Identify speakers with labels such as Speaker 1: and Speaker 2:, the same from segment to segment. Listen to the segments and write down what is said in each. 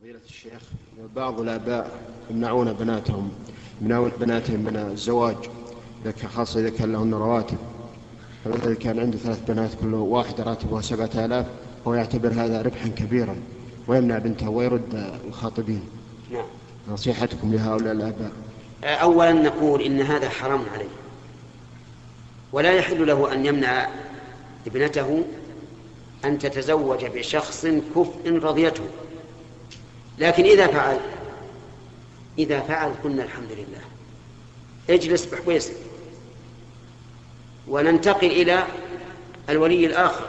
Speaker 1: فضيلة الشيخ بعض الآباء يمنعون بناتهم يمنعون بناتهم من الزواج خاصة إذا كان لهن رواتب. فمثلا كان عنده ثلاث بنات كل واحدة راتبها سبعة آلاف هو يعتبر هذا ربحا كبيرا ويمنع بنته ويرد الخاطبين.
Speaker 2: نعم.
Speaker 1: نصيحتكم لهؤلاء الآباء.
Speaker 2: أولا نقول إن هذا حرام عليه. ولا يحل له أن يمنع ابنته أن تتزوج بشخص كفء رضيته. لكن إذا فعل إذا فعل قلنا الحمد لله. اجلس بحويسك وننتقل إلى الولي الآخر.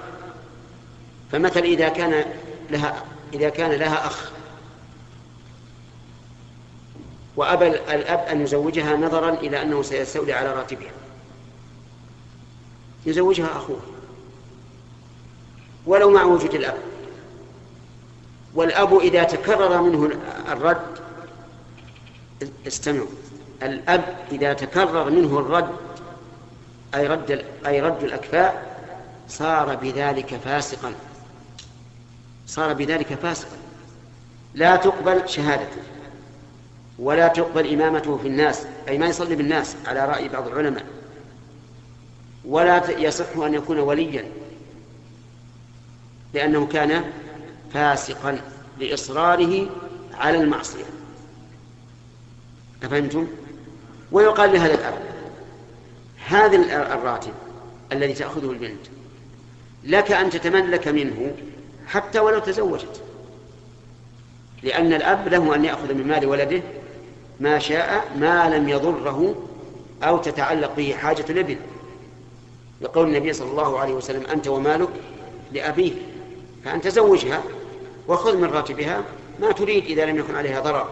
Speaker 2: فمثل إذا كان لها إذا كان لها أخ. وأبى الأب أن يزوجها نظرا إلى أنه سيستولي على راتبها. يزوجها أخوه. ولو مع وجود الأب. والأب إذا تكرر منه الرد استمعوا. الأب إذا تكرر منه الرد أي رد أي رد الأكفاء صار بذلك فاسقا. صار بذلك فاسقا. لا تقبل شهادته ولا تقبل إمامته في الناس أي ما يصلي بالناس على رأي بعض العلماء. ولا يصح أن يكون وليا لأنه كان فاسقا لإصراره على المعصية. أفهمتم؟ ويقال لهذا الأب هذا الراتب الذي تأخذه البنت لك أن تتملك منه حتى ولو تزوجت. لأن الأب له أن يأخذ من مال ولده ما شاء ما لم يضره أو تتعلق به حاجة الابن يقول النبي صلى الله عليه وسلم أنت ومالك لأبيك فأن تزوجها وخذ من راتبها ما تريد إذا لم يكن عليها ضرر.